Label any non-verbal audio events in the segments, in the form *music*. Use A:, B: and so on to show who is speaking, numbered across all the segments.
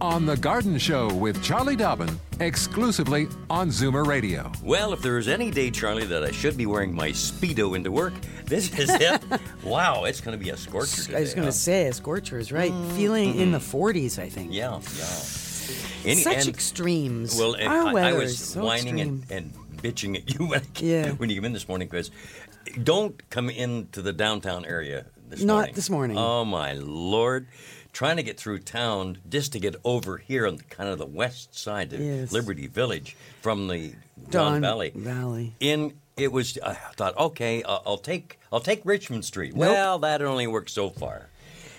A: On The Garden Show with Charlie Dobbin, exclusively on Zoomer Radio.
B: Well, if there is any day, Charlie, that I should be wearing my Speedo into work, *laughs* this is it. *laughs* wow, it's going to be a scorcher today.
C: I was going to
B: huh?
C: say, a scorcher is right. Mm-hmm. Feeling in the mm-hmm. 40s, I think.
B: Yeah, yeah. Any-
C: Such
B: and-
C: extremes.
B: Well, and
C: Our
B: I,
C: weather
B: I was
C: so
B: whining and, and bitching at *laughs* you when, I,
C: Yeah.
B: when you came in this morning because don't come into the downtown area this
C: Not
B: morning.
C: this morning.
B: Oh, my Lord. Trying to get through town just to get over here on the, kind of the west side of
C: Yes.
B: Liberty Village from the Don,
C: Don
B: Valley.
C: Valley.
B: In it was, I thought, okay, I'll, I'll take I'll take Richmond Street. Well, that only works so far.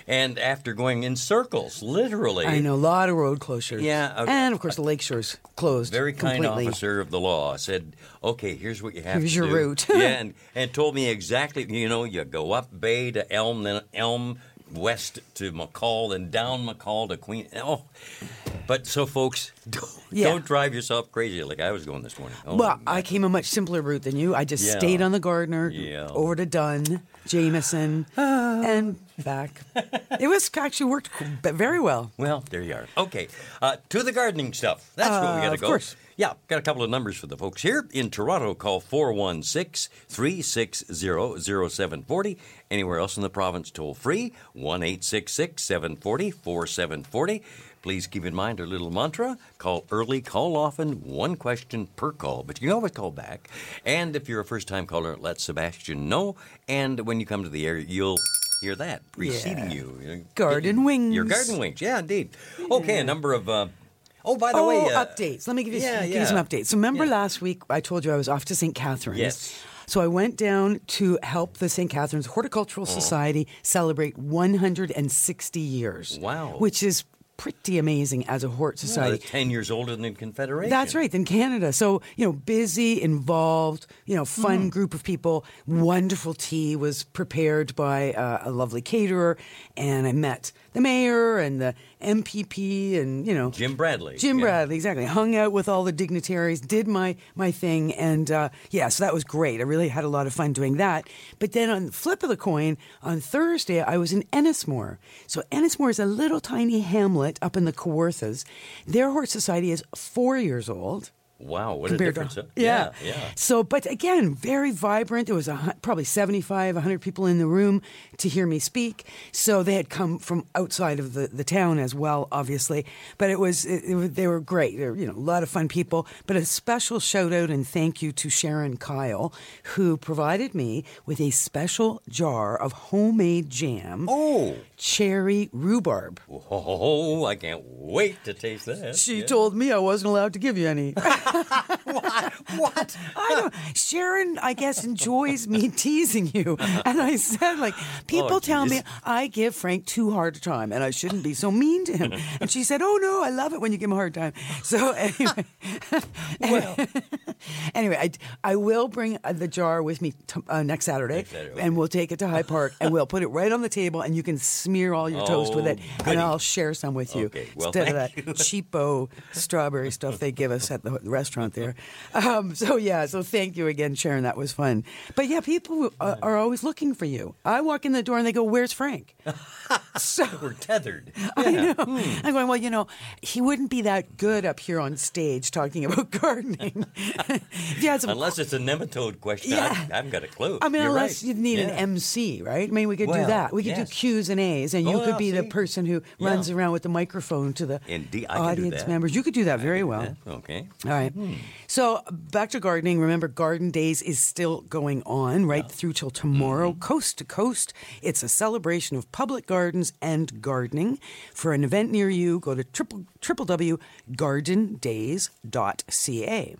B: And after going in circles, literally,
C: I know, a lot of road closures.
B: Yeah.
C: And, of course, the lakeshore's closed.
B: very kind
C: completely.
B: officer of the law said, "Okay, here's what you have
C: Here's your
B: do."
C: route. *laughs*
B: yeah, and, and told me exactly. You know, you go up Bay to Elm, then Elm west to McCaul, then down McCaul to Queen. Oh, but so folks, *laughs* don't,
C: Yeah.
B: don't drive yourself crazy like I was going this morning. Oh,
C: Well,
B: my
C: I came a much simpler route than you. I just
B: Yeah.
C: stayed on the Gardiner,
B: Yeah.
C: over to Dunn, Jameson, and back. *laughs* It was actually worked very well.
B: Well, there you are. Okay, uh, to the gardening stuff. That's where we
C: Uh,
B: got to
C: of
B: go.
C: course.
B: Yeah, got a couple of numbers for the folks here. In Toronto, call 416 360 0740. Anywhere else in the province, toll free 1 866 740 4740. Please keep in mind our little mantra call early, call often, one question per call. But you can always call back. And if you're a first time caller, let Sebastian know. And when you come to the area, you'll hear that preceding
C: Yeah.
B: you.
C: Garden wings.
B: Your garden wings, yeah, indeed. Okay, a number of. Uh, oh, by the
C: oh,
B: way, uh,
C: updates. Let me give you,
B: yeah,
C: give
B: yeah.
C: you some updates. So remember
B: Yeah.
C: last week I told you I was off to St. Catharines.
B: Yes.
C: So I went down to help the St. Catharines Horticultural
B: Oh.
C: Society celebrate 160 years.
B: Wow.
C: Which is pretty amazing as a hort society.
B: ten years older than the Confederation.
C: That's right, in Canada. So, you know, busy, involved, you know, fun
B: Mm-hmm.
C: group of people. Wonderful tea was prepared by uh, a lovely caterer. And I met the mayor and the MPP and, you know,
B: Jim Bradley.
C: Jim
B: yeah.
C: Bradley, exactly. Hung out with all the dignitaries, did my my thing, and uh, yeah, so that was great. I really had a lot of fun doing that. But then on the flip of the coin, on Thursday, I was in Ennismore. So Ennismore is a little tiny hamlet up in the Kawarthas. Their hort society is four years old.
B: Wow, what a difference!
C: to, yeah.
B: yeah, yeah.
C: So, but again, very vibrant. There was a, probably 75, 100 people in the room to hear me speak. So they had come from outside of the, the town as well, obviously. But it was, it, it they were great. They were, you know, a lot of fun people. But a special shout out and thank you to Sharon Kyle, who provided me with a special jar of homemade jam.
B: Oh.
C: Cherry rhubarb.
B: Oh, I can't wait to taste that.
C: She
B: Yeah.
C: told me I wasn't allowed to give you any. *laughs*
B: what? What?
C: I don't. Sharon, I guess, enjoys me *laughs* teasing you, and I said, like, people
B: Oh,
C: tell me. I give Frank too hard a time, and I shouldn't be so mean to him. *laughs* And she said, "Oh no, I love it when you give him a hard time." So anyway,
B: Well,
C: anyway, I, I will bring uh, the jar with me t- uh, next Saturday,
B: Next Saturday, okay.
C: and we'll take it to High Park, and we'll put it right on the table, and you can smear all your toast with
B: Oh,
C: it,
B: goody.
C: and I'll share some with you
B: Okay, well,
C: instead of that
B: you. *laughs*
C: cheapo strawberry stuff they give us at the restaurant there. Um, so yeah, so thank you again, Sharon. That was fun. But yeah, people uh, are always looking for you. I walk in the door and they go, "Where's Frank?" *laughs* so
B: we're tethered. *laughs*
C: I
B: Yeah.
C: know. I'm going, well, you know, he wouldn't be that good up here on stage talking about gardening. if you had some
B: Unless it's a nematode question,
C: Yeah.
B: I, I haven't got a clue.
C: I mean,
B: You're
C: unless
B: right.
C: you need an MC, right? I mean, we could do that. We could
B: yes.
C: do Q's and A's, and you
B: Oh,
C: could
B: yeah,
C: be the person who runs around with the microphone to the
B: Indeed, I can do
C: audience members. You could do that very well.
B: Yeah, Okay.
C: All right. So back to gardening. Remember, Garden Days is still going on right through till tomorrow,
B: Mm-hmm.
C: coast to coast. It's a celebration of public gardens gardens and gardening. For an event near you, go to triple, www.gardendays.ca.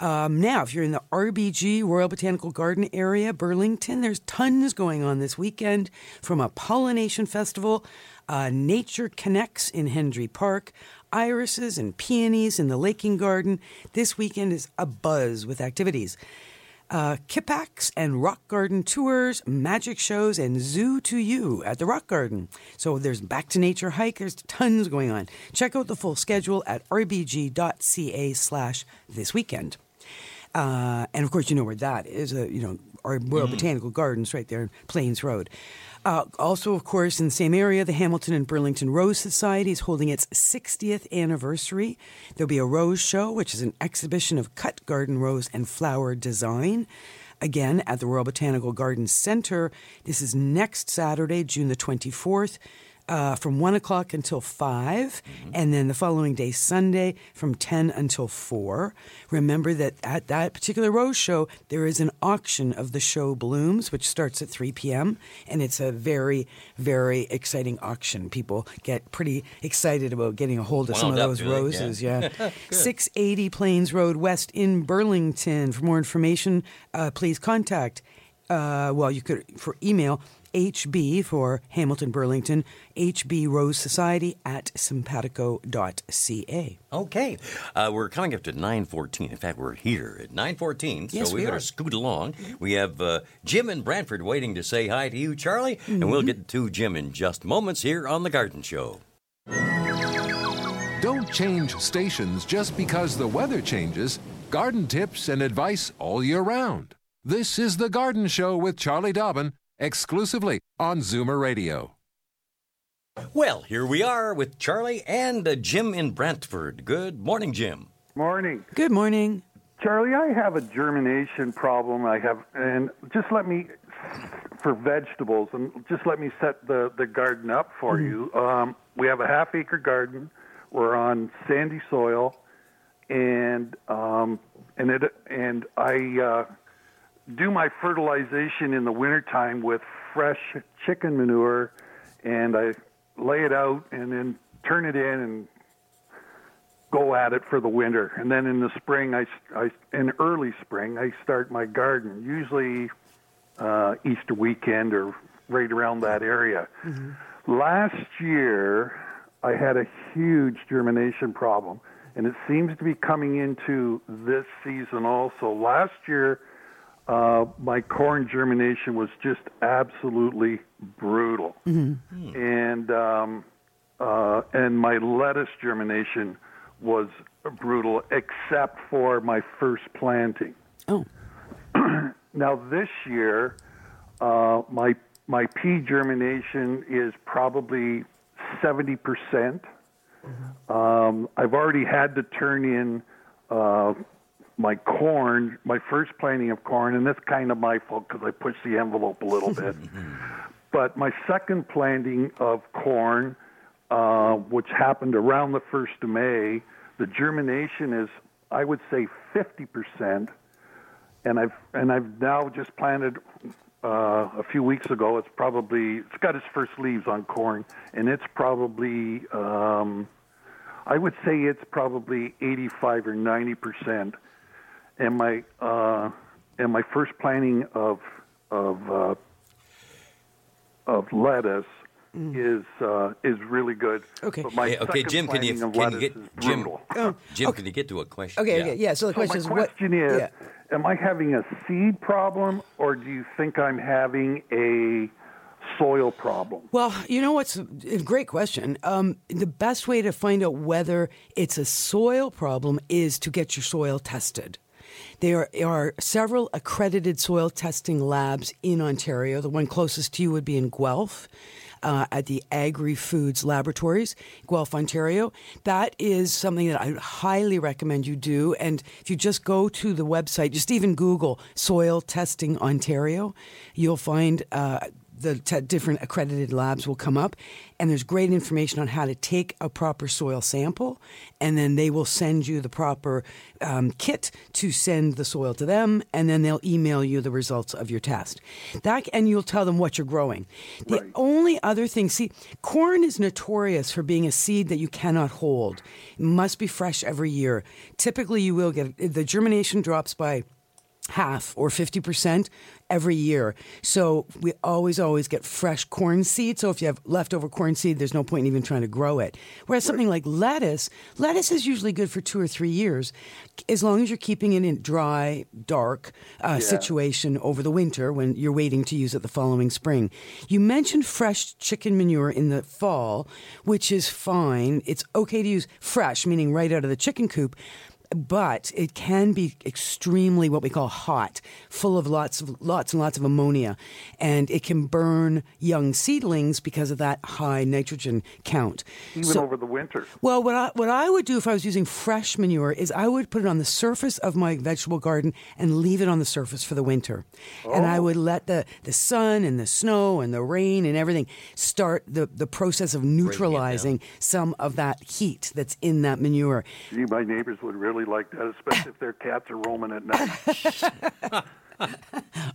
C: Um, now, if you're in the RBG Royal Botanical Garden area, Burlington, there's tons going on this weekend from a pollination festival, uh, Nature Connects in Hendrie Park, irises and peonies in the Laking Garden. This weekend is a buzz with activities. Uh, Kippax and rock garden tours, magic shows, and zoo to you at the rock garden. So there's back to nature hike. There's tons going on. Check out the full schedule at rbg.ca slash this weekend. Uh, and of course, you know where that is. Uh, you know, our Royal Botanical Gardens right there in Plains Road. Uh, also, of course, in the same area, the Hamilton and Burlington Rose Society is holding its 60th anniversary. There'll be a rose show, which is an exhibition of cut garden rose and flower design. Again, at the Royal Botanical Gardens Center. This is next Saturday, June the 24th uh, from 1 o'clock until 5, and then the following day, Sunday, from 10 until 4. Remember that at that particular rose show, there is an auction of the show blooms, which starts at 3 p.m., and it's a very, very exciting auction. People get pretty excited about getting a hold of some of those roses. Yeah. *laughs* 680 Plains Road West in Burlington. For more information, uh, please contact uh, well, you could for email HB for Hamilton Burlington, HB Rose Society at simpatico.ca.
B: Okay, uh, we're coming up to nine fourteen. In fact, we're here at nine fourteen, so
C: Yes,
B: we,
C: we
B: better
C: are.
B: scoot along. We have uh, Jim and Brantford waiting to say hi to you, Charlie, and we'll get to Jim in just moments here on the Garden Show.
A: Don't change stations just because the weather changes. Garden tips and advice all year round. This is The Garden Show with Charlie Dobbin, exclusively on Zoomer Radio.
B: Well, here we are with Charlie and uh, Jim in Brantford. Good morning, Jim.
D: Morning.
C: Good morning.
D: Charlie, I have a germination problem. I have, and just let me, for vegetables, and just let me set the, the garden up for you. Um, we have a half acre garden. We're on sandy soil, and um, and it and I uh, do my fertilization in the wintertime with fresh chicken manure, and I lay it out and then turn it in and go at it for the winter. And then in the spring, I, I in early spring, I start my garden, usually uh, Easter weekend or right around that area. Last year, I had a huge germination problem, and it seems to be coming into this season also. Last year, uh, my corn germination was just absolutely brutal, and um, uh, and my lettuce germination was brutal, except for my first planting.
C: Oh, *clears throat*
D: Now this year, uh, my my pea germination is probably seventy percent. Um, I've already had to turn in uh, my corn, my first planting of corn, and that's kind of my fault because I pushed the envelope a little bit. *laughs* but my second planting of corn, uh, which happened around the first of May, the germination is, I would say, fifty percent and I've and I've now just planted uh, a few weeks ago. It's probably it's got its first leaves on corn, and it's probably um, I would say it's probably 85 or 90 percent. And my uh, and my first planting of of uh, of lettuce is uh, is really good.
C: Okay.
D: But my
B: Hey, okay, Jim, can you can you get Jim?
D: brutal.
B: Jim, can you get to a question?
C: okay, okay, yeah. So the
D: So
C: question
D: my
C: is, what?
D: question is,
C: yeah.
D: am I having a seed problem, or do you think I'm having a soil problem?
C: Well, you know what's a great question. Um, the best way to find out whether it's a soil problem is to get your soil tested. There are several accredited soil testing labs in Ontario. The one closest to you would be in Guelph. Uh, at the Agri Foods Laboratories, Guelph, Ontario. That is something that I highly recommend you do. And if you just go to the website, just even Google soil testing Ontario, you'll find uh, the t- different accredited labs will come up, and there's great information on how to take a proper soil sample, and then they will send you the proper um, kit to send the soil to them, and then they'll email you the results of your test. That and you'll tell them what you're growing. The
D: Right.
C: only other thing, see, corn is notorious for being a seed that you cannot hold. It must be fresh every year. Typically, you will get the germination drops by half or 50% every year. So we always, always get fresh corn seed. So if you have leftover corn seed, there's no point in even trying to grow it. Whereas something like lettuce, lettuce is usually good for two or three years, as long as you're keeping it in dry, dark uh, situation over the winter when you're waiting to use it the following spring. You mentioned fresh chicken manure in the fall, which is fine. It's okay to use fresh, meaning right out of the chicken coop but it can be extremely what we call hot, full of lots of lots and lots of ammonia, and it can burn young seedlings because of that high nitrogen count.
D: Even
C: So-
D: over the winter.
C: well, what I, what I would do if I was using fresh manure is I would put it on the surface of my vegetable garden and leave it on the surface for the winter. And I oh. would let the, the sun and the snow and the rain and everything start the, the process of neutralizing some of that heat that's in that manure.
D: Gee, my neighbors would really like that, especially if their cats are roaming at night. *laughs*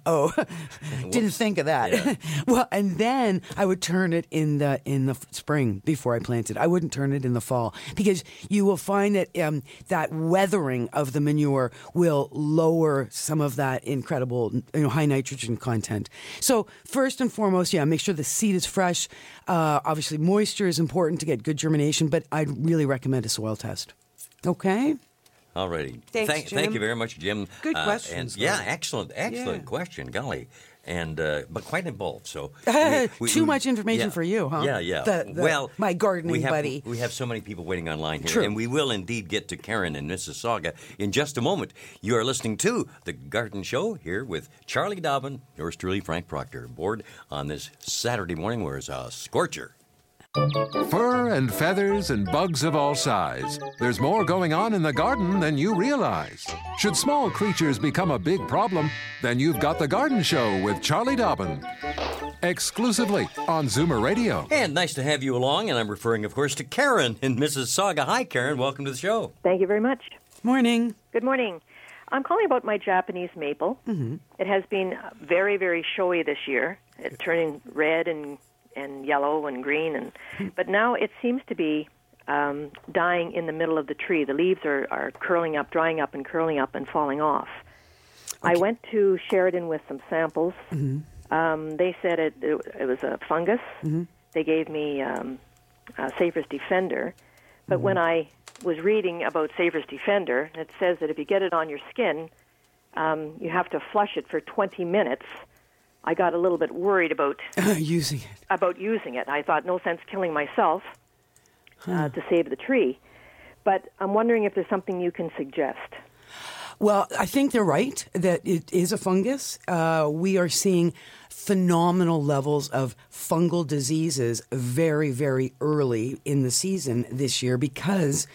C: Oh, *laughs* didn't think of that. *laughs* well, and then I would turn it in the in the spring before I planted. I wouldn't turn it in the fall because you will find that um, that weathering of the manure will lower some of that incredible you know high nitrogen content. So first and foremost, yeah, make sure the seed is fresh. Uh, obviously, moisture is important to get good germination, but I'd really recommend a soil test. Okay.
B: Alrighty.
C: Thanks,
B: thank, thank you very much, Jim.
C: Good
B: Uh,
C: questions,
B: And yeah, excellent, excellent
C: Yeah.
B: question. Golly. And uh, but quite involved. So *laughs*
C: Too much information
B: yeah.
C: for you, huh?
B: Yeah, yeah.
C: The- the-
B: well,
C: my gardening
B: we have,
C: buddy.
B: We have so many people waiting online here,
C: True.
B: and we will indeed get to Karen in Mississauga in just a moment. You are listening to the Garden Show here with Charlie Dobbin, yours truly, Frank Proctor, aboard on this Saturday morning, where it's a scorcher.
A: Fur and feathers and bugs of all size. There's more going on in the garden than you realize. Should small creatures become a big problem, then you've got the Garden Show with Charlie Dobbin. Exclusively on Zoomer Radio.
B: And nice to have you along. And I'm referring, of course, to Karen in Mississauga. Hi, Karen. Welcome to the show.
E: Thank you very much.
C: Morning.
E: Good morning. I'm calling about my Japanese maple. Mm-hmm. It has been very, very showy this year. It's turning red and and yellow and green, and but now it seems to be um, dying in the middle of the tree. The leaves are are curling up, drying up, and curling up and falling off. I went to Sheridan with some samples. Um, they said it, it it was a fungus. They gave me um, uh, Safer's Defender, but when I was reading about Safer's Defender, it says that if you get it on your skin, um, you have to flush it for 20 minutes. I got a little bit worried about *laughs*
C: Using it.
E: about using it. I thought no sense killing myself uh, to save the tree, but I'm wondering if there's something you can suggest.
C: Well, I think they're right that it is a fungus. Uh, we are seeing phenomenal levels of fungal diseases very, very early in the season this year because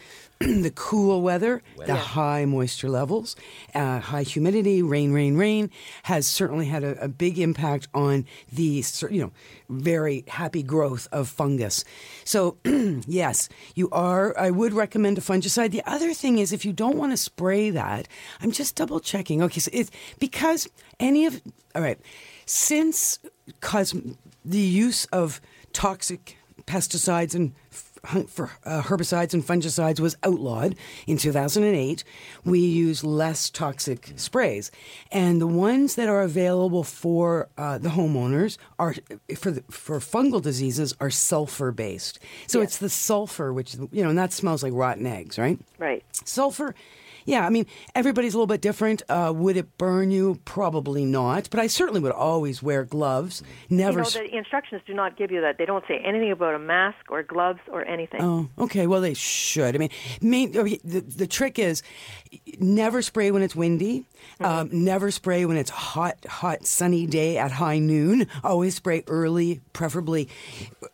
C: *clears throat* the cool weather, the high moisture levels, uh, high humidity, rain, rain, rain, has certainly had a, a big impact on the you know very happy growth of fungus. So *clears throat* yes, you are. I would recommend a fungicide. The other thing is if you don't want to spray that, I'm just double checking. Okay, so it's because any of all right since cos- the use of toxic pesticides and for uh, herbicides and fungicides was outlawed in 2008, we use less toxic sprays, and the ones that are available for uh, the homeowners are for the, for fungal diseases are sulfur based. So it's the sulfur which you know, and that smells like rotten eggs, right?
E: Right.
C: Sulfur, yeah, I mean, everybody's a little bit different. Uh, would it burn you? Probably not. But I certainly would always wear gloves. Never.
E: You know, the instructions do not give you that. They don't say anything about a mask or gloves or anything.
C: Oh, okay. Well, they should. I mean, main, the, the trick is never spray when it's windy. Um, never spray when it's hot, hot, sunny day at high noon. Always spray early, preferably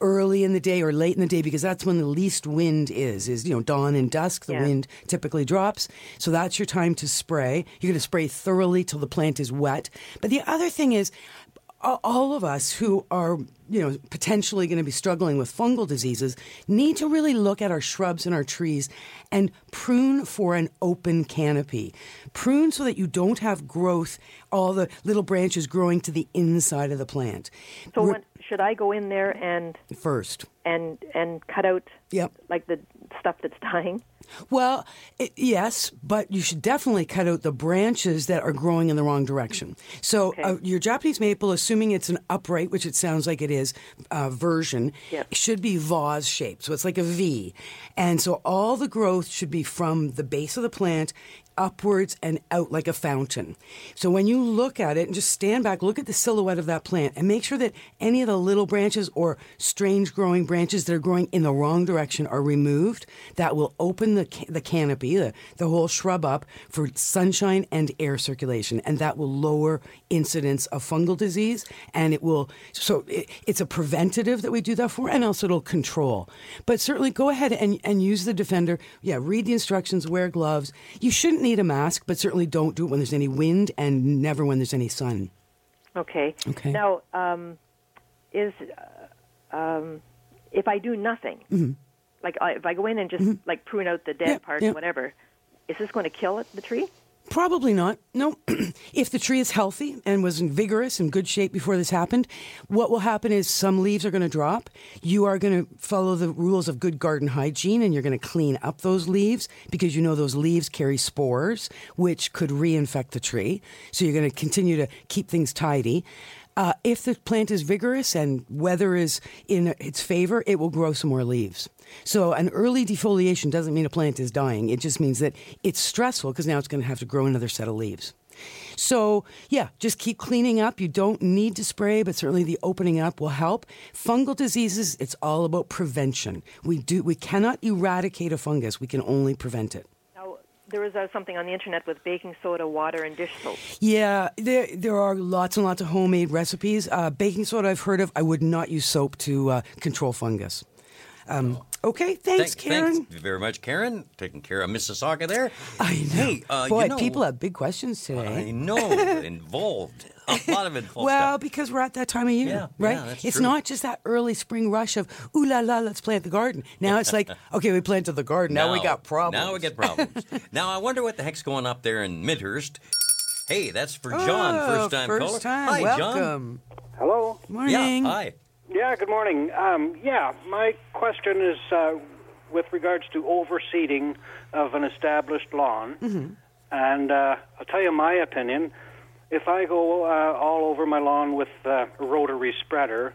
C: early in the day or late in the day, because that's when the least wind is. Is you know dawn and dusk. The
E: Yeah.
C: wind typically drops, so that's your time to spray. You're going to spray thoroughly till the plant is wet. But the other thing is all of us who are you know potentially going to be struggling with fungal diseases need to really look at our shrubs and our trees and prune for an open canopy prune so that you don't have growth all the little branches growing to the inside of the plant
E: So
C: Re-
E: when, should I go in there and
C: first
E: and and cut out
C: Yep.
E: like the stuff that's dying?
C: Well, it, yes, but you should definitely cut out the branches that are growing in the wrong direction. So,
E: Okay.
C: uh, your Japanese maple, assuming it's an upright, which it sounds like it is, uh, version,
E: Yep.
C: should be vase shaped. So, it's like a V. And so, all the growth should be from the base of the plant upwards and out like a fountain. So, when you look at it and just stand back, look at the silhouette of that plant and make sure that any of the little branches or strange growing branches that are growing in the wrong direction are removed. That will open the, the canopy, the, the whole shrub up for sunshine and air circulation, and that will lower incidence of fungal disease. And it will, so it, it's a preventative that we do that for, and also it'll control. But certainly go ahead and, and use the defender. Yeah, read the instructions, wear gloves. You shouldn't need a mask, but certainly don't do it when there's any wind and never when there's any sun.
E: Okay.
C: Okay.
E: Now, um, is uh, um, if I do nothing, like I, if I go in and just like prune out the dead
C: Mm-hmm. Yeah,
E: parts,
C: yeah.
E: whatever, is this going to kill it, the tree?
C: Probably not. No. *clears throat* if the tree is healthy and was in vigorous and good shape before this happened, what will happen is some leaves are going to drop. You are going to follow the rules of good garden hygiene and you're going to clean up those leaves because you know those leaves carry spores, which could reinfect the tree. So you're going to continue to keep things tidy. Uh, if the plant is vigorous and weather is in its favor, it will grow some more leaves. So an early defoliation doesn't mean a plant is dying. It just means that it's stressful because now it's going to have to grow another set of leaves. So, yeah, just keep cleaning up. You don't need to spray, but certainly the opening up will help. Fungal diseases, it's all about prevention. We do we cannot eradicate a fungus. We can only prevent it.
E: Now, there was uh, something on the internet with baking soda, water, and dish soap.
C: Yeah, there there are lots and lots of homemade recipes. Uh, baking soda I've heard of. I would not use soap to uh, control fungus. Um, okay, thanks,
B: Thank-
C: Karen.
B: Thanks very much, Karen. Taking care of Mississauga there.
C: I know.
B: Hey, uh,
C: Boy,
B: you know,
C: people have big questions today.
B: I know. *laughs* involved. A lot of involved
C: Well,
B: stuff.
C: because we're at that time of year,
B: Yeah,
C: right?
B: yeah, that's
C: it's
B: true.
C: not just that early spring rush of ooh la la, let's plant the garden. Now it's like, *laughs* okay, we planted the garden. Now, we got problems.
B: Now we get problems. *laughs* now I wonder what the heck's going up there in Midhurst. Hey, that's for John,
C: Oh,
B: first time
C: first
B: caller.
C: time.
B: Hi, John.
F: Hello.
C: Morning.
B: Yeah, hi.
F: Yeah, good morning. Um, yeah, my question is uh, with regards to overseeding of an established lawn.
C: Mm-hmm.
F: And uh, I'll tell you my opinion. If I go uh, all over my lawn with uh, a rotary spreader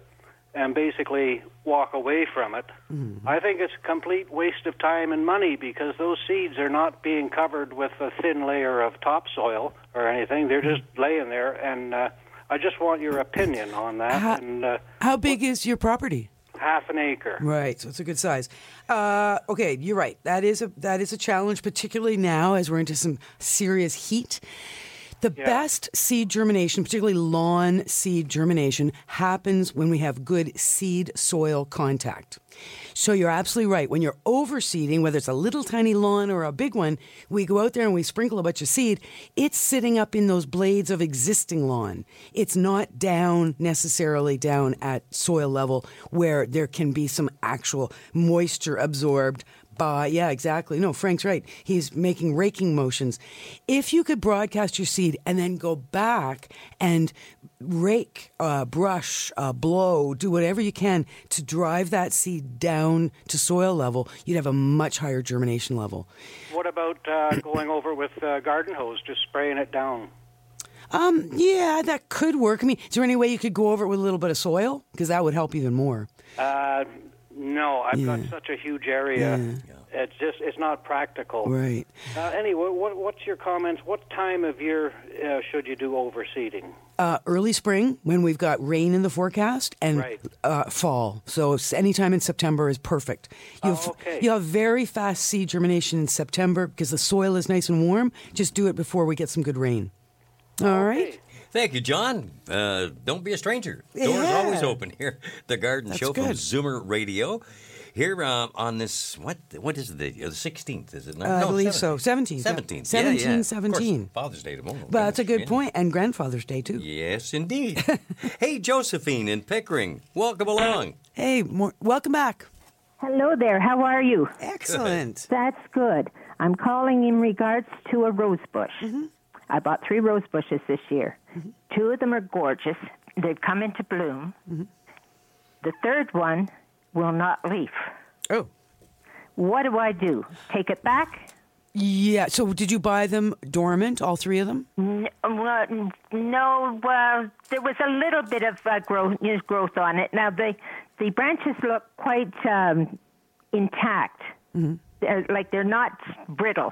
F: and basically walk away from it,
C: Mm-hmm.
F: I think it's a complete waste of time and money because those seeds are not being covered with a thin layer of topsoil or anything. They're just laying there, and uh, I just want your opinion on that.
C: Ha-
F: and uh,
C: How big is your property?
F: half an acre.
C: Right, so it's a good size. Uh, okay, you're right. That is a that is a challenge, particularly now as we're into some serious heat. The best seed germination, particularly lawn seed germination, happens when we have good seed soil contact. So you're absolutely right. When you're overseeding, whether it's a little tiny lawn or a big one, we go out there and we sprinkle a bunch of seed. It's sitting up in those blades of existing lawn. It's not down necessarily down at soil level where there can be some actual moisture absorbed by, yeah, exactly. No, Frank's right. He's making raking motions. If you could broadcast your seed and then go back and rake, uh, brush, uh, blow, do whatever you can to drive that seed down to soil level, you'd have a much higher germination level.
F: What about uh, *coughs* going over with uh, garden hose, just spraying it down?
C: Um, yeah, that could work. I mean, is there any way you could go over it with a little bit of soil? Because that would help even more.
F: Uh, no, I've got such a huge area.
C: Yeah.
F: It's just it's not practical.
C: Right.
F: Uh, anyway, what, what's your comments? What time of year uh, should you do overseeding?
C: Uh, early spring when we've got rain in the forecast and
F: Right.
C: uh, fall. So s- anytime in September is perfect. You have,
F: Oh, okay.
C: you have very fast seed germination in September because the soil is nice and warm. Just do it before we get some good rain. All right.
F: Okay.
B: Thank you, John. Uh, don't be a stranger. Doors always open here. The Garden
C: That's
B: Show from. Zoomer Radio. here uh, on this what what is the the sixteenth? Is it? not?
C: Uh, I
B: No,
C: believe so. 17th, yeah.
B: Seventeenth.
C: 17,
B: yeah,
C: 17.
B: Father's Day tomorrow.
C: But that's a good
B: yeah.
C: point, and Grandfather's Day too.
B: Yes, indeed. *laughs* hey, Josephine in Pickering, welcome along.
C: Hey, more, welcome back.
G: Hello there. How are you?
C: Excellent.
G: That's good. I'm calling in regards to a rose bush. I bought three rose bushes this year. Two of them are gorgeous. They've come into bloom. The third one will not leaf.
C: Oh,
G: What do I do? Take it back?
C: yeah. So, did you buy them dormant, all three of them?
G: N- well, no, well, there was a little bit of uh, growth, growth on it. Now, the, the branches look quite um, intact, They're, like they're not brittle,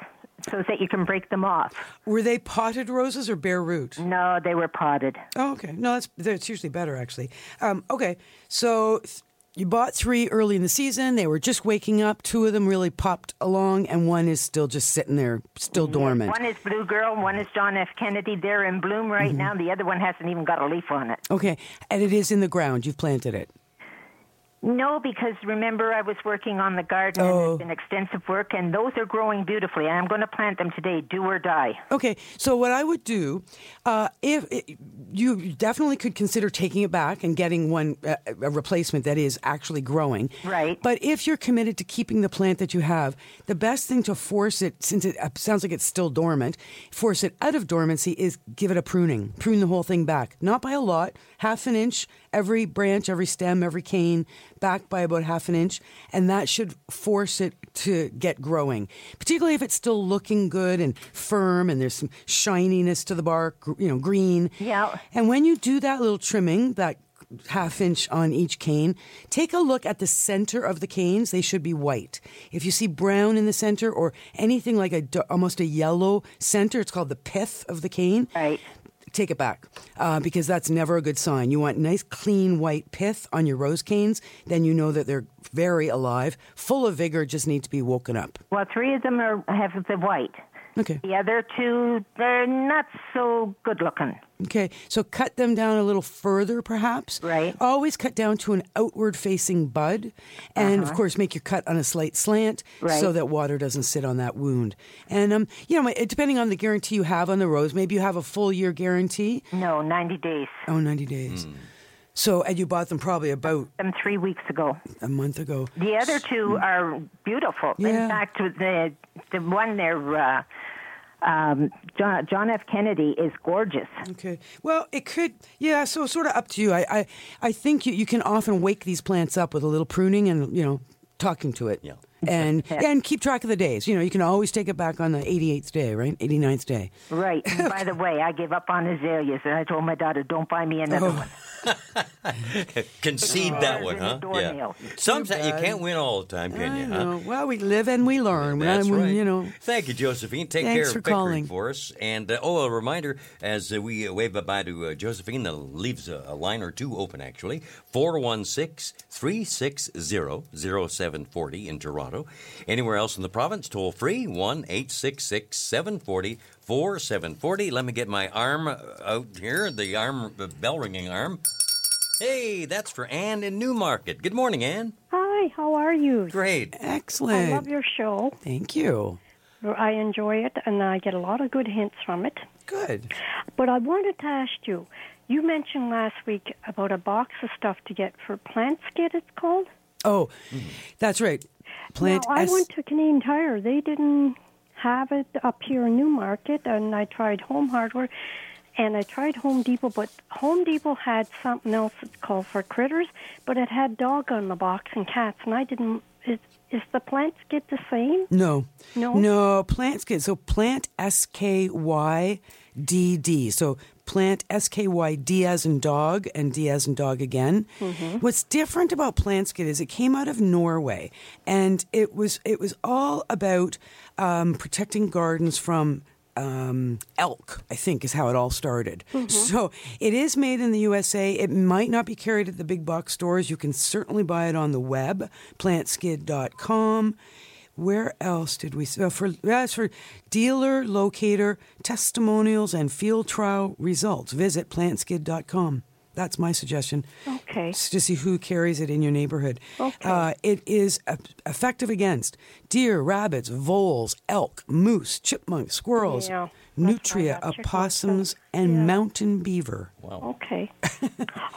G: so that you can break them off.
C: Were they potted roses or bare root?
G: No, they were potted.
C: Oh, okay. No, that's that's usually better actually. Um, okay, so th- you bought three early in the season. They were just waking up. Two of them really popped along, and one is still just sitting there, still dormant.
G: One is Blue Girl, one is John F. Kennedy. They're in bloom right now. The other one hasn't even got a leaf on it.
C: Okay, and it is in the ground. You've planted it.
G: No, because remember I was working on the garden
C: Oh.
G: and it's been extensive work, and those are growing beautifully. And I'm going to plant them today, do or die.
C: Okay, so what I would do, uh, if you definitely could consider taking it back and getting one uh, a replacement that is actually growing.
G: Right.
C: But if you're committed to keeping the plant that you have, the best thing to force it, since it uh, sounds like it's still dormant, force it out of dormancy is give it a pruning, prune the whole thing back, not by a lot, half an inch every branch, every stem, every cane, back by about half an inch, and that should force it to get growing. Particularly if it's still looking good and firm, and there's some shininess to the bark, you know, green.
G: Yeah.
C: And when you do that little trimming, that half inch on each cane, take a look at the center of the canes. They should be white. If you see brown in the center or anything like a almost a yellow center, it's called the pith of the cane.
G: Right.
C: Take it back uh, because that's never a good sign. You want nice, clean white pith on your rose canes. Then you know that they're very alive, full of vigor, just need to be woken up.
G: Well, three of them are have the white.
C: Okay.
G: The other two, they're not so good looking.
C: Okay, so cut them down a little further, perhaps.
G: Right.
C: Always cut down to an outward facing bud. And of course, make your cut on a slight slant
G: Uh-huh. Right.
C: so that water doesn't sit on that wound. And, um, you know, depending on the guarantee you have on the rose, maybe you have a full year guarantee.
G: No, 90 days.
C: Oh, 90 days. So, and you bought them probably about
G: Them three weeks ago.
C: a month ago.
G: The other two are beautiful.
C: Yeah.
G: In fact, the the one there, uh, um, John, John F. Kennedy is gorgeous.
C: Okay. Well, it could, yeah. So sort of up to you. I, I, I think you, you can often wake these plants up with a little pruning and you know talking to it.
B: Yeah.
C: And *laughs* and keep track of the days. You know, you can always take it back on the 88th day, right? 89th day.
G: Right. And by *laughs* the way, I gave up on azaleas, and I told my daughter, "Don't buy me another
C: Oh.
G: one." *laughs*
B: Concede that one, huh?
G: Yeah.
B: Sometimes you can't win all the time, can you? Huh?
C: Well, we live and we learn.
B: That's
C: We-
B: right.
C: You know.
B: Thank you, Josephine. Take
C: Thanks
B: care
C: for
B: of Pickering
C: calling.
B: for us. And uh, oh, a reminder as uh, we uh, wave goodbye to uh, Josephine, that leaves a, a line or two open actually. 416 360 0740 in Toronto. Anywhere else in the province, toll free 1 866 740 4740. Let me get my arm uh, out here, the arm, the bell ringing arm. Hey, that's for Ann in Newmarket. Good morning, Ann.
H: Hi, how are you?
B: Great.
C: Excellent.
H: I love your show.
C: Thank you.
H: I enjoy it, and I get a lot of good hints from it.
C: Good.
H: But I wanted to ask you you mentioned last week about a box of stuff to get for plant skid, it's called.
C: Oh, that's right. Plant
H: now, I
C: S-
H: went to Canadian Tire. They didn't have it up here in Newmarket, and I tried Home Hardware. And I tried Home Depot, but Home Depot had something else it's called for critters, but it had dog on the box and cats, and I didn't. Is, is the plant skid the same?
C: No.
H: No?
C: No, Plantskydd. So plant S K Y D D. So plant S K Y D as in dog and D as in dog again. Mm-hmm. What's different about plant skid is it came out of Norway and it was it was all about um, protecting gardens from um, elk, I think, is how it all started. So it is made in the USA. It might not be carried at the big box stores. You can certainly buy it on the web, plantskydd.com. Where else did we? Uh, for that's for dealer, locator, testimonials, and field trial results. Visit plantskydd.com. That's my suggestion.
H: Okay.
C: s- To see who carries it in your neighborhood.
H: Okay.
C: Uh, it is effective against deer, rabbits, voles, elk, moose, chipmunks, squirrels,
H: Yeah,
C: nutria,
H: why that chicken
C: opossums, and
H: Yeah.
C: mountain beaver. Wow.
H: Okay. *laughs*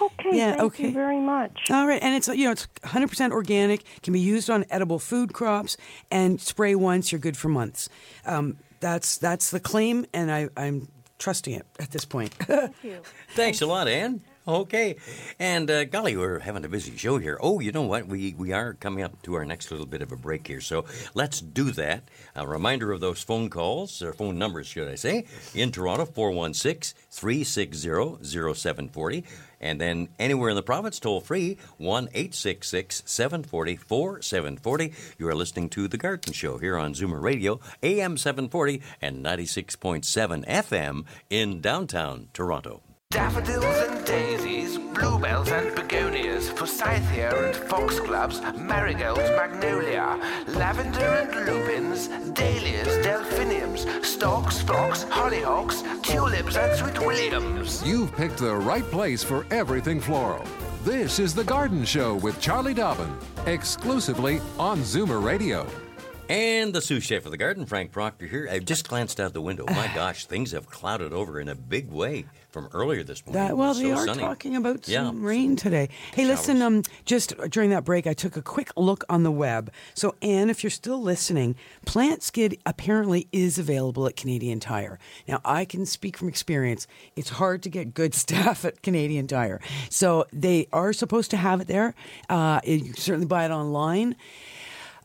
H: okay.
C: Yeah,
H: Thank
C: okay.
H: you very much.
C: All right, and it's you know it's 100% organic, can be used on edible food crops, and spray once, you're good for months. Um, that's that's the claim, and I, I'm trusting it at this point. *laughs* Thank you.
B: Thanks a lot, Ann. Okay. And uh, golly, we're having a busy show here. Oh, you know what? We we are coming up to our next little bit of a break here. So let's do that. A reminder of those phone calls, or phone numbers, should I say, in Toronto, 416 360 0740. And then anywhere in the province, toll free, 1 866 740 4740. You are listening to The Garden Show here on Zoomer Radio, AM 740 and 96.7 FM in downtown Toronto.
I: Daffodils and daisies, bluebells and begonias, forsythia and foxgloves, marigolds, magnolia, lavender and lupins, dahlias, delphiniums, stalks, phlox, hollyhocks, tulips and sweet williams.
A: You've picked the right place for everything floral. This is The Garden Show with Charlie Dobbin, exclusively on Zoomer Radio.
B: And the sous chef of the garden, Frank Proctor here. I've just glanced out the window. My *sighs* gosh, things have clouded over in a big way from earlier this morning.
C: That, well, they
B: so
C: are
B: sunny.
C: talking about
B: Yeah.
C: some rain today. Hey, listen, um, just during that break, I took a quick look on the web. So, Anne, if you're still listening, Plantskydd apparently is available at Canadian Tire. Now, I can speak from experience. It's hard to get good *laughs* staff at Canadian Tire. So, they are supposed to have it there. Uh, you can certainly buy it online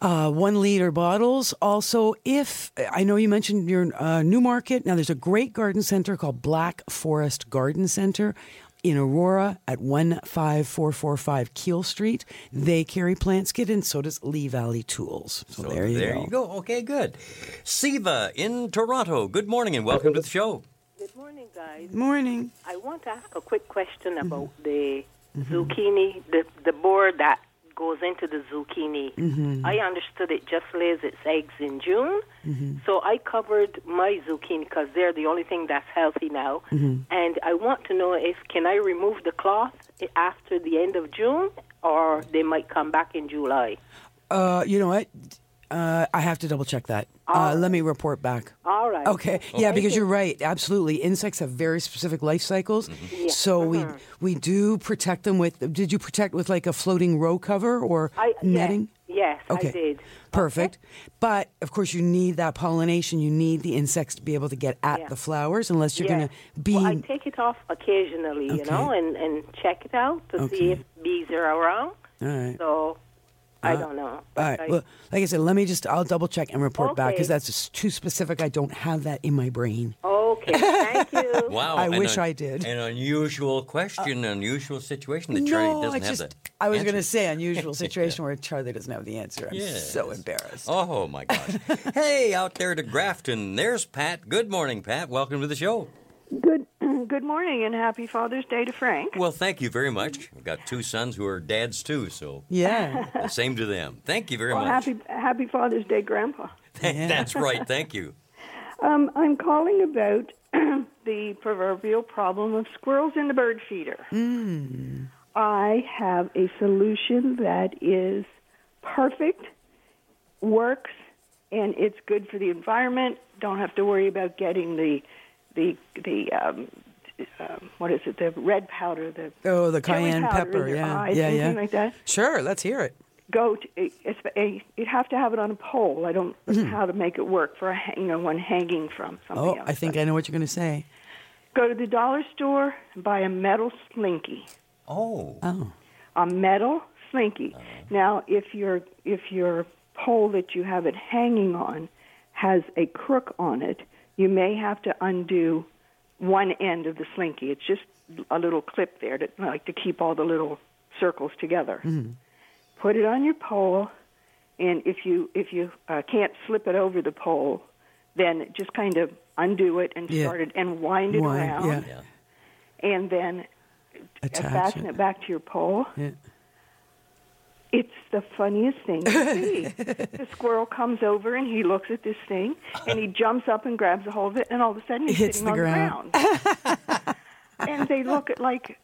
C: uh, one liter bottles. Also, if I know you mentioned your uh, Newmarket, now there's a great garden center called Black Forest Garden Center in Aurora at 15445 Keele Street. They carry Plantskydd, and so does Lee Valley Tools. So,
B: So
C: there you
B: there
C: go.
B: you go. Okay, good. Siva in Toronto. Good morning and welcome to the show.
J: Good morning, guys.
C: Morning.
J: I want to ask a quick question
C: Mm-hmm.
J: about the zucchini, the the borer that goes into the zucchini.
C: Mm-hmm.
J: I understood it just lays its eggs in June,
C: Mm-hmm.
J: so I covered my zucchini because they're the only thing that's healthy now.
C: Mm-hmm.
J: And I want to know if can I remove the cloth after the end of June, or they might come back in July.
C: Uh, you know what? Uh, I have to double check that. Uh, let me report back.
J: All right.
C: Okay. Yeah, because you're right. Absolutely. Insects have very specific life cycles. So we we do protect them with did you protect with like a floating row cover or
J: I,
C: netting?
J: Yes, yes
C: Okay.
J: I did.
C: Perfect. But of course you need that pollination. You need the insects to be able to get at
J: Yeah.
C: the flowers unless you're
J: Yeah.
C: going to be
J: Well, I take it off occasionally, you know, and, and check it out to
C: Okay.
J: see if bees are around.
C: All right.
J: So I
C: Uh,
J: don't know.
C: All right.
J: I-
C: Well, like I said, let me just I'll double check and report back
J: Okay.
C: because that's just too specific. I don't have that in my brain.
J: okay, thank you. *laughs*
B: Wow.
C: I
B: an
C: wish
B: un-
C: I did.
B: An unusual question, unusual situation that Charlie
C: no,
B: doesn't
C: I
B: have
C: just
B: the
C: I was going to say unusual *laughs* situation where Charlie doesn't have the answer. I'm so
B: Yes.
C: embarrassed.
B: Oh my gosh. *laughs* hey, out there to Grafton. There's Pat. Good morning, Pat. Welcome to the show.
K: Good *clears throat* good morning and happy Father's Day to Frank.
B: Well, thank you very much. I've got two sons who are dads too, so
C: Yeah.
B: the same to them. Thank you very
K: Well,
B: much.
K: happy happy Father's Day, Grandpa. *laughs*
B: That's right. Thank you. *laughs*
K: Um, I'm calling about *clears throat* the proverbial problem of squirrels in the bird feeder. I have a solution that is perfect, works, and it's good for the environment. Don't have to worry about getting the the the um, um, what is it? The red powder, the
C: Oh, the cayenne pepper. Yeah.
K: eyes,
C: yeah. Yeah.
K: like that.
C: Sure. Let's hear it.
K: go to it's a you'd have to have it on a pole. I don't know how to make it work for a hang- you know one hanging from something
C: Mm-hmm. Oh,
K: else.
C: I think I know what you're going to say.
K: Go to the dollar store and buy a metal slinky.
B: Oh.
C: Oh.
K: A metal slinky.
C: Uh-huh.
K: Now, if your if your pole that you have it hanging on has a crook on it, you may have to undo one end of the slinky. It's just a little clip there to like to keep all the little circles together.
C: Mm-hmm.
K: Put it on your pole, and if you if you uh, can't slip it over the pole, then just kind of undo it and
C: Yeah.
K: start it and wind it
C: Wind,
K: around,
C: yeah.
B: Yeah.
K: and then
C: Attach
K: fasten
C: it.
K: it back to your pole.
C: Yeah.
K: It's the funniest thing to *laughs* see. the squirrel comes over and he looks at this thing and he jumps up and grabs a hold of it and all of a sudden he's
C: Hits
K: sitting
C: the
K: on
C: ground.
K: the ground. and they look at like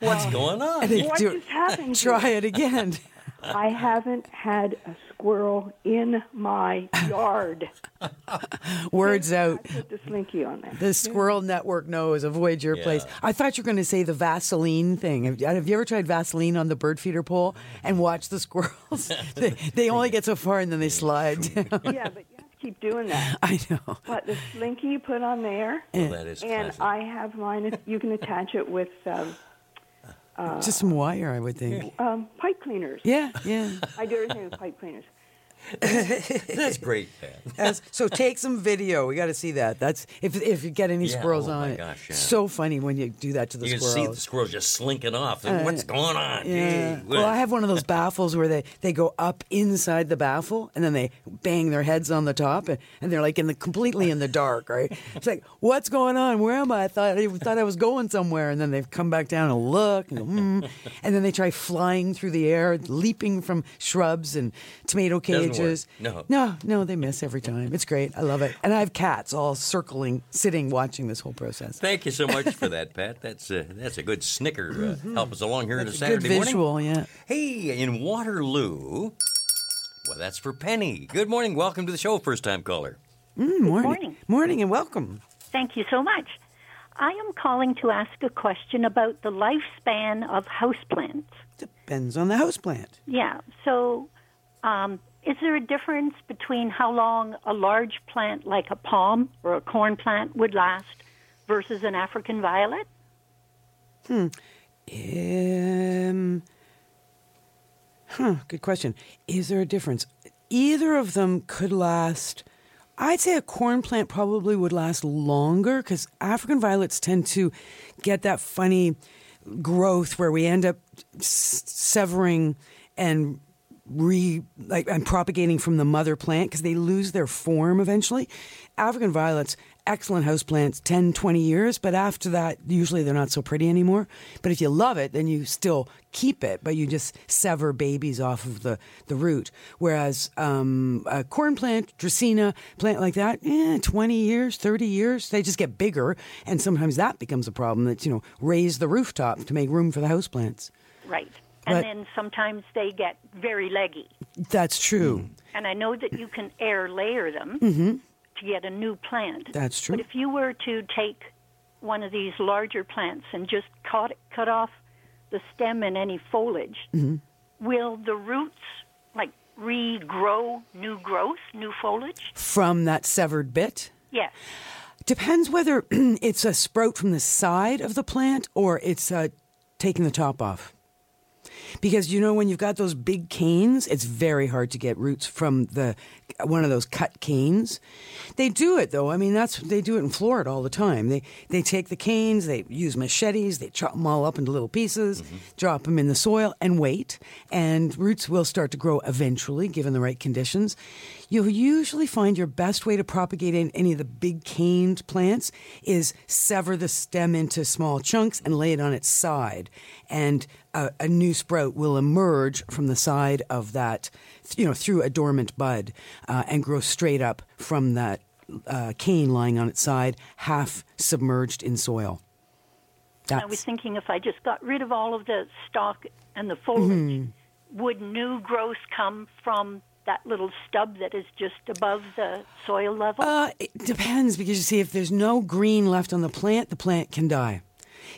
B: What's going on?
C: And they
K: What
C: do-
K: just happened
C: Try it again. *laughs*
K: I haven't had a squirrel in my yard. *laughs*
C: Words out.
K: I put the slinky on there.
C: The squirrel network knows. Avoid your place. I thought you were going to say the Vaseline thing. Have, have you ever tried Vaseline on the bird feeder pole and watch the squirrels? *laughs* they, they only get so far and then they slide *laughs* down.
K: yeah, but you have to keep doing that.
C: I know.
K: But the slinky you put on there,
B: Well, that is
K: and
B: classic.
K: I have mine. You can attach it with um,
C: Just some wire, I would think.
K: um, pipe cleaners.
C: Yeah, yeah.
K: I do everything with pipe cleaners.
B: That's great.
C: As- *laughs* so take some video. We got to see that. That's if if you get any
B: Yeah,
C: squirrels
B: oh
C: on it.
B: gosh, yeah.
C: So funny when you do that to the
B: squirrels. You see the
C: squirrels.
B: just slinking off.
C: Uh,
B: What's going on?
C: Yeah.
B: Gee
C: Well, I have one of those baffles where they, they go up inside the baffle and then they bang their heads on the top and, and they're like in the completely in the dark, right? It's like, what's going on? Where am I? I thought I thought I was going somewhere, and then they come back down and look, and, go, hmm. and then they try flying through the air, leaping from shrubs and tomato
B: Doesn't work.
C: cages.
B: No.
C: no, no, they miss every time. It's great. I love it, and I have cats all circling, sitting, watching this whole process.
B: Thank you so much for that, Pat. That's a, that's a good snicker. Uh, help us along here on a
C: Good
B: Saturday morning.
C: visual, yeah.
B: Hey, in Waterloo. Well, that's for Penny. Good morning. Welcome to the show, first time caller.
C: Mm, morning.
L: morning.
C: morning, and welcome.
L: Thank you so much. I am calling to ask a question about the lifespan of houseplants.
C: Depends on the houseplant.
L: Yeah, so um, is there a difference between how long a large plant like a palm or a corn plant would last versus an African violet?
C: Hmm. Um. Huh. Good question. Is there a difference? Either of them could last. I'd say a corn plant probably would last longer because African violets tend to get that funny growth where we end up severing and re like and propagating from the mother plant because they lose their form eventually. African violets, excellent house plants, 10, 20 years, but after that, usually they're not so pretty anymore. But if you love it, then you still keep it, but you just sever babies off of the, the root. Whereas um, a corn plant, Dracaena, plant like that, eh, 20 years, 30 years, they just get bigger. And sometimes that becomes a problem that, you know, raise the rooftop to make room for the house plants.
L: Right. And
C: But-
L: then sometimes they get very leggy.
C: That's true.
L: And I know that you can air layer them
C: hmm
L: to get a new plant.
C: That's true.
L: But if you were to take one of these larger plants and just cut cut off the stem and any foliage,
C: hmm
L: will the roots like regrow new growth, new foliage?
C: From that severed bit.
L: Yes.
C: Depends whether *clears throat* it's a sprout from the side of the plant or it's uh, taking the top off. Because you know when you've got those big canes, it's very hard to get roots from the one of those cut canes. They do it though. I mean, that's they do it in Florida all the time. They they take the canes, they use machetes, they chop them all up into little pieces, mm-hmm. drop them in the soil, and wait. And roots will start to grow eventually, given the right conditions. You'll usually find your best way to propagate in any of the big caned plants is sever the stem into small chunks and lay it on its side, and a, a new sprout will emerge from the side of that, you know, through a dormant bud, uh, and grow straight up from that uh, cane lying on its side, half submerged in soil.
L: I was thinking if I just got rid of all of the stalk and the foliage,
C: Mhm.
L: would new growth come from that little stub that is just above the soil level?
C: Uh, it depends because you see, if there's no green left on the plant, the plant can die.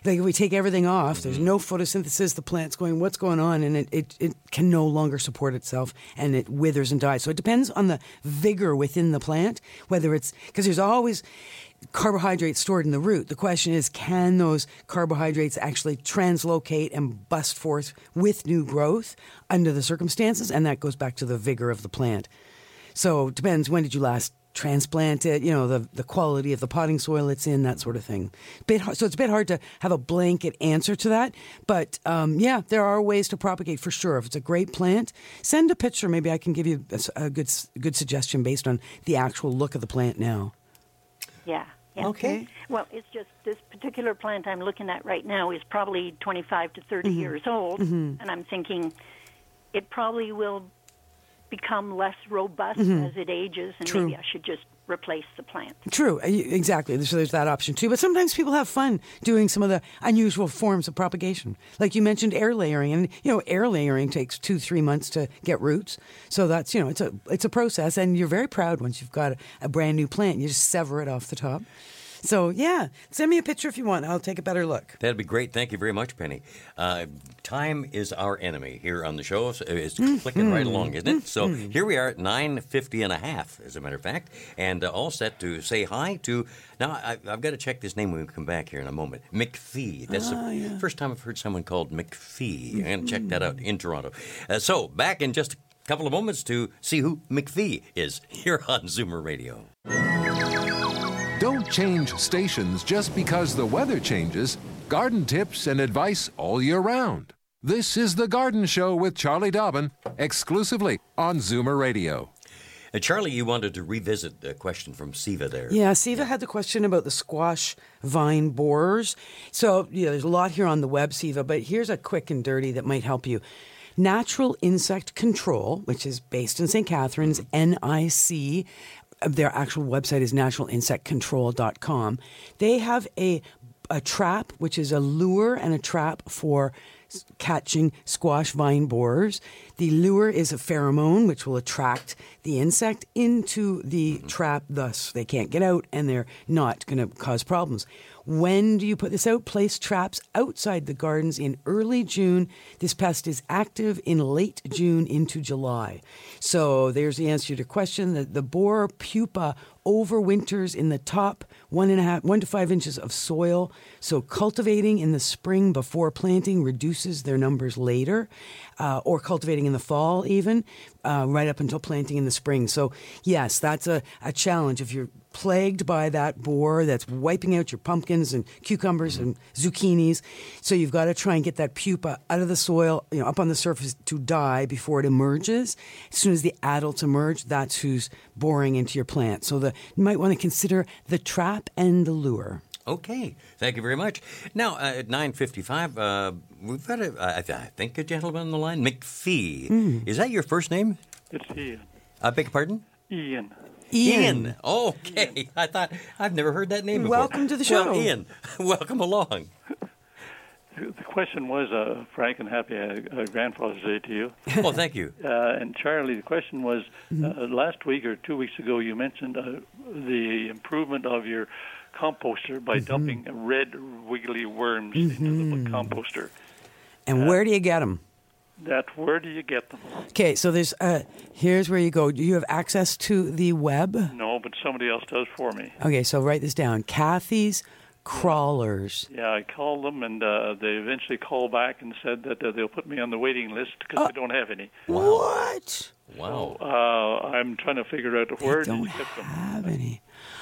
C: Like if we take everything off, there's mm-hmm. no photosynthesis. The plant's going, what's going on? And it, it, it can no longer support itself and it withers and dies. So it depends on the vigor within the plant, whether it's because there's always carbohydrates stored in the root. The question is, can those carbohydrates actually translocate and bust forth with new growth under the circumstances? And that goes back to the vigor of the plant. So it depends. When did you last transplant it? You know, the, the quality of the potting soil it's in, that sort of thing. Bit hard, so it's a bit hard to have a blanket answer to that. But um, yeah, there are ways to propagate for sure. If it's a great plant, send a picture. Maybe I can give you a good good suggestion based on the actual look of the plant now.
L: Yeah. yeah.
C: Okay.
L: Well, it's just this particular plant I'm looking at right now is probably 25 to 30
C: Mhm.
L: years old,
C: Mhm.
L: and I'm thinking it probably will become less robust
C: Mhm.
L: as it ages, and
C: True.
L: maybe I should just replace the plant.
C: True, uh, exactly. So there's that option too. But sometimes people have fun doing some of the unusual forms of propagation. Like you mentioned air layering and you know air layering takes 2-3 months to get roots. So that's, you know, it's a it's a process and you're very proud once you've got a, a brand new plant. You just sever it off the top. So, yeah, send me a picture if you want. I'll take a better look.
B: That'd be great. Thank you very much, Penny. Uh, time is our enemy here on the show. So It's
C: Mm-hmm.
B: clicking right along, isn't it? So here we are at 9.50 and a half, as a matter of fact, and uh, all set to say hi to... Now, I, I've got to check this name when we come back here in a moment. McPhee. That's
C: Ah,
B: the
C: yeah.
B: first time I've heard someone called McPhee. I'm going to check that out in Toronto. Uh, so, back in just a couple of moments to see who McPhee is here on Zoomer Radio.
A: Don't change stations just because the weather changes. Garden tips and advice all year round. This is The Garden Show with Charlie Dobbin, exclusively on Zoomer Radio.
B: Uh, Charlie, you wanted to revisit the question from Siva there.
C: Yeah, Siva had the question about the squash vine borers. So, yeah, there's a lot here on the web, Siva, but here's a quick and dirty that might help you. Natural Insect Control, which is based in St. Catharines, NIC. Their actual website is naturalinsectcontrol.com. They have a a trap, which is a lure and a trap for catching squash vine borers. The lure is a pheromone, which will attract the insect into the trap, thus they can't get out and they're not going to cause problems. When do you put this out? Place traps outside the gardens in early June. This pest is active in late June into July. So there's the answer to your question. The, the borer pupa overwinters in the top one and a half, one to five inches of soil. So cultivating in the spring before planting reduces their numbers later, uh, or cultivating in the fall even, uh, right up until planting in the spring. So yes, that's a, a challenge if you're plagued by that borer that's wiping out your pumpkins and cucumbers and zucchinis. So you've got to try and get that pupa out of the soil, you know, up on the surface to die before it emerges. As soon as the adults emerge, that's who's boring into your plant. So the, you might want to consider the trap and the lure.
B: Okay, thank you very much. Now uh, at nine fifty-five, uh, we've got a, I, I think a gentleman on the line, McPhee.
C: Hmm.
B: Is that your first name?
M: It's Ian.
B: I beg your pardon.
M: Ian.
C: Ian.
B: Okay, I thought I've never heard that name before.
C: Welcome to the
B: Well,
C: show.
B: Ian, *laughs* welcome along.
M: The question was, uh, Frank, and happy uh, uh, Grandfather's Day to you.
B: Well, thank you. *laughs*
M: Uh, and Charlie, the question was,
C: Mm-hmm.
M: uh, last week or two weeks ago, you mentioned uh, the improvement of your composter by
C: Mm-hmm.
M: dumping red wiggly worms into the composter.
C: And where do you get them?
M: That where do you get them?
C: Okay, so there's uh, here's where you go. Do you have access to the web?
M: No, but somebody else does for me.
C: Okay, so write this down. Cathy's crawlers.
M: Yeah, I called them, and uh, they eventually called back and said that uh, they'll put me on the waiting list because I don't have any.
C: What?
B: Wow.
M: Uh, I'm trying to figure out where do you
C: don't
M: get them.
C: Have any?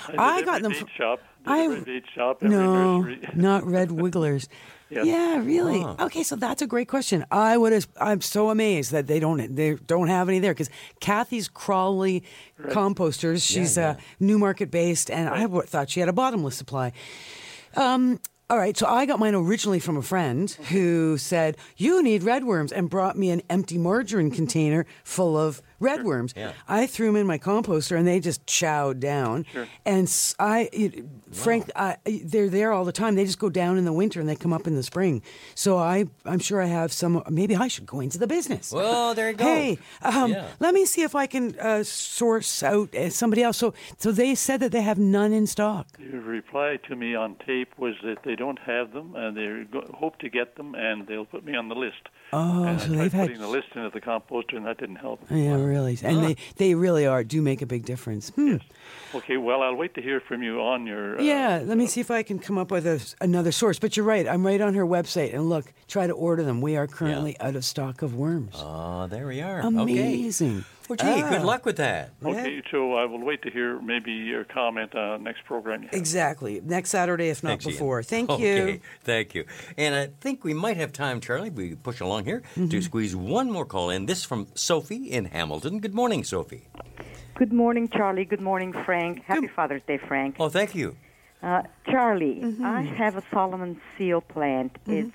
M: I,
C: I
M: did
C: got them
M: From,
C: fr-
M: shop.
C: I-
M: every shop, every
C: No,
M: nursery. *laughs*
C: not red wigglers.
M: Yes.
C: Yeah, really.
B: Wow.
C: Okay, so that's a great question. I would. I'm so amazed that they don't. They don't have any there because Cathy's Crawly Composters. She's
B: yeah.
C: uh, Newmarket based, and I w- thought she had a bottomless supply. Um, all right, so I got mine originally from a friend who said, You need redworms, and brought me an empty margarine container full of redworms.
B: Yeah.
C: I threw them in my composter and they just chowed down. And s- I, it, Frank, I, they're there all the time. They just go down in the winter and they come up in the spring. So I, I'm sure I have some. Maybe I should go into the business.
B: Well, there you go.
C: Hey, um,
B: Yeah.
C: let me see if I can uh, source out uh, somebody else. So, so they said that they have none in stock.
M: Your reply to me on tape was that they don't have them, and they go- hope to get them, and they'll put me on the list.
C: Oh,
M: and I
C: so
M: tried
C: they've had-
M: putting the list into the composter, and that didn't help.
C: Yeah, really, and they they really are do make a big difference. Hmm.
M: Okay, well, I'll wait to hear from you on your. Uh,
C: Yeah, let me see if I can come up with a, another source. But you're right. I'm right on her website. And look, try to order them. We are currently out of stock of worms.
B: Oh, there we are.
C: Amazing.
B: Okay. Well, gee, good
C: Ah.
B: luck with that.
M: Okay, so I will wait to hear maybe your comment on next program. You have.
C: Exactly. Next Saturday, if not
B: Thanks, Ian.
C: before. Thank *laughs*
B: okay,
C: you.
B: Thank you. And I think we might have time, Charlie, we push along here
C: Mm-hmm.
B: to squeeze one more call in. This from Sophie in Hamilton. Good morning, Sophie.
N: Good morning, Charlie. Good morning, Frank. Happy Father's Day, Frank.
B: Oh, thank you.
N: Uh, Charlie,
C: Mm-hmm.
N: I have a Solomon seal plant. It's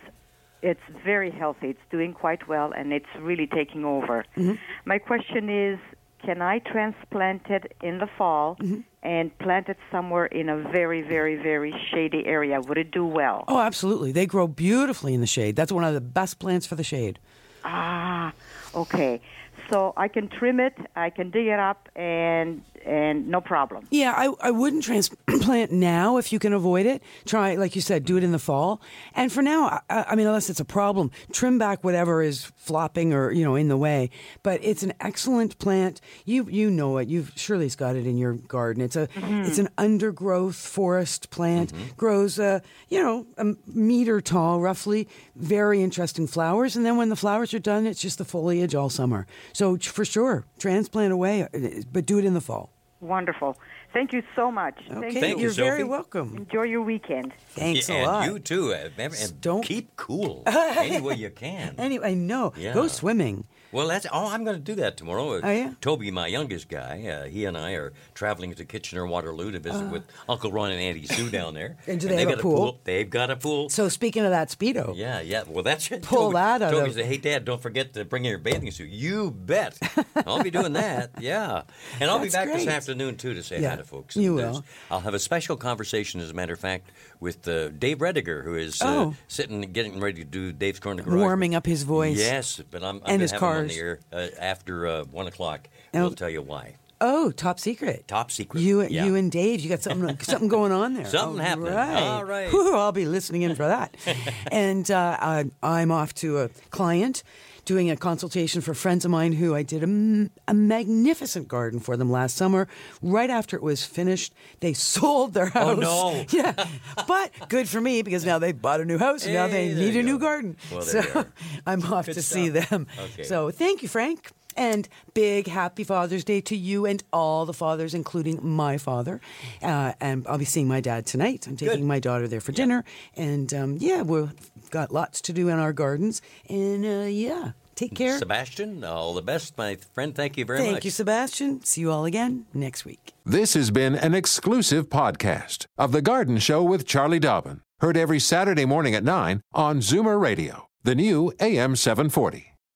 N: It's very healthy. It's doing quite well, and it's really taking over.
C: Mm-hmm.
N: My question is can I transplant it in the fall
C: Mm-hmm.
N: and plant it somewhere in a very, very, very shady area? Would it do well?
C: Oh, absolutely. They grow beautifully in the shade. That's one of the best plants for the shade.
N: Ah, okay. So I can trim it, I can dig it up, and and no problem.
C: Yeah, I, I wouldn't transplant *clears throat* now if you can avoid it. Try, like you said, do it in the fall. And for now, I, I mean, unless it's a problem, trim back whatever is flopping or you know in the way. But it's an excellent plant. You you know it. You've Shirley's got it in your garden. It's a it's an undergrowth forest plant. Grows uh, you know a meter tall, roughly. Very interesting flowers. And then when the flowers are done, it's just the foliage all summer. So for sure, transplant away, uh, but do it in the fall.
N: Wonderful. Thank you so much.
C: Okay,
B: Thank you,
C: you're very welcome.
N: Enjoy your weekend.
C: Thanks
B: Yeah,
C: a
B: and
C: lot.
B: You too. uh, And, and
C: Don't-
B: keep cool *laughs* any way you can.
C: Anyway, no,
B: Yeah.
C: go swimming.
B: Well, that's oh, I'm going to do that tomorrow.
C: Oh, yeah?
B: Toby, my youngest guy, uh, he and I are traveling to Kitchener Waterloo to visit with Uncle Ron and Auntie Sue down there.
C: Uh. *laughs* And do they
B: they've
C: have a
B: got
C: pool?
B: They've got a pool.
C: So speaking of that speedo,
B: Yeah, yeah. Well, that's it.
C: Pull
B: Toby,
C: that out
B: Toby
C: of-
B: said, "Hey, Dad, don't forget to bring in your bathing suit." You bet. *laughs* I'll be doing that. Yeah, and I'll be
C: That's
B: back this afternoon too to say
C: Yeah,
B: hi to folks.
C: you will.
B: I'll have a special conversation, as a matter of fact, with uh, Dave Rediger, who is uh,
C: Oh.
B: sitting, getting ready to do Dave's Corner Garage.
C: warming up his voice.
B: Yes, but I'm, I'm
C: And his
B: him on the air uh, after uh, one o'clock.
C: And-
B: we'll tell you why.
C: Oh, top secret.
B: Top secret.
C: You,
B: Yeah.
C: you and Dave, you got something, *laughs* something going on there.
B: Something
C: All
B: happening.
C: Right.
B: All right.
C: Whew, I'll be listening in for that. *laughs* and uh, I, I'm off to a client doing a consultation for friends of mine who I did a magnificent garden for them last summer. Right after it was finished, they *laughs* sold their house.
B: Oh,
C: house.
B: no.
C: yeah, but good for me because now they bought a new house and now they need a new garden.
B: Well,
C: so
B: there you are.
C: I'm off
B: Good
C: to see them.
B: Okay.
C: So thank you, Frank. And big happy Father's Day to you and all the fathers, including my father. Uh, and I'll be seeing my dad tonight. I'm taking
B: Good.
C: my daughter there for dinner. And um, yeah, we've got lots to do in our gardens. And uh, yeah, take care.
B: Sebastian, all the best, my friend. Thank you very
C: Thank
B: much.
C: Thank you, Sebastian. See you all again next week.
A: This has been an exclusive podcast of The Garden Show with Charlie Dobbin. Heard every Saturday morning at 9 on Zoomer Radio, the new AM 740.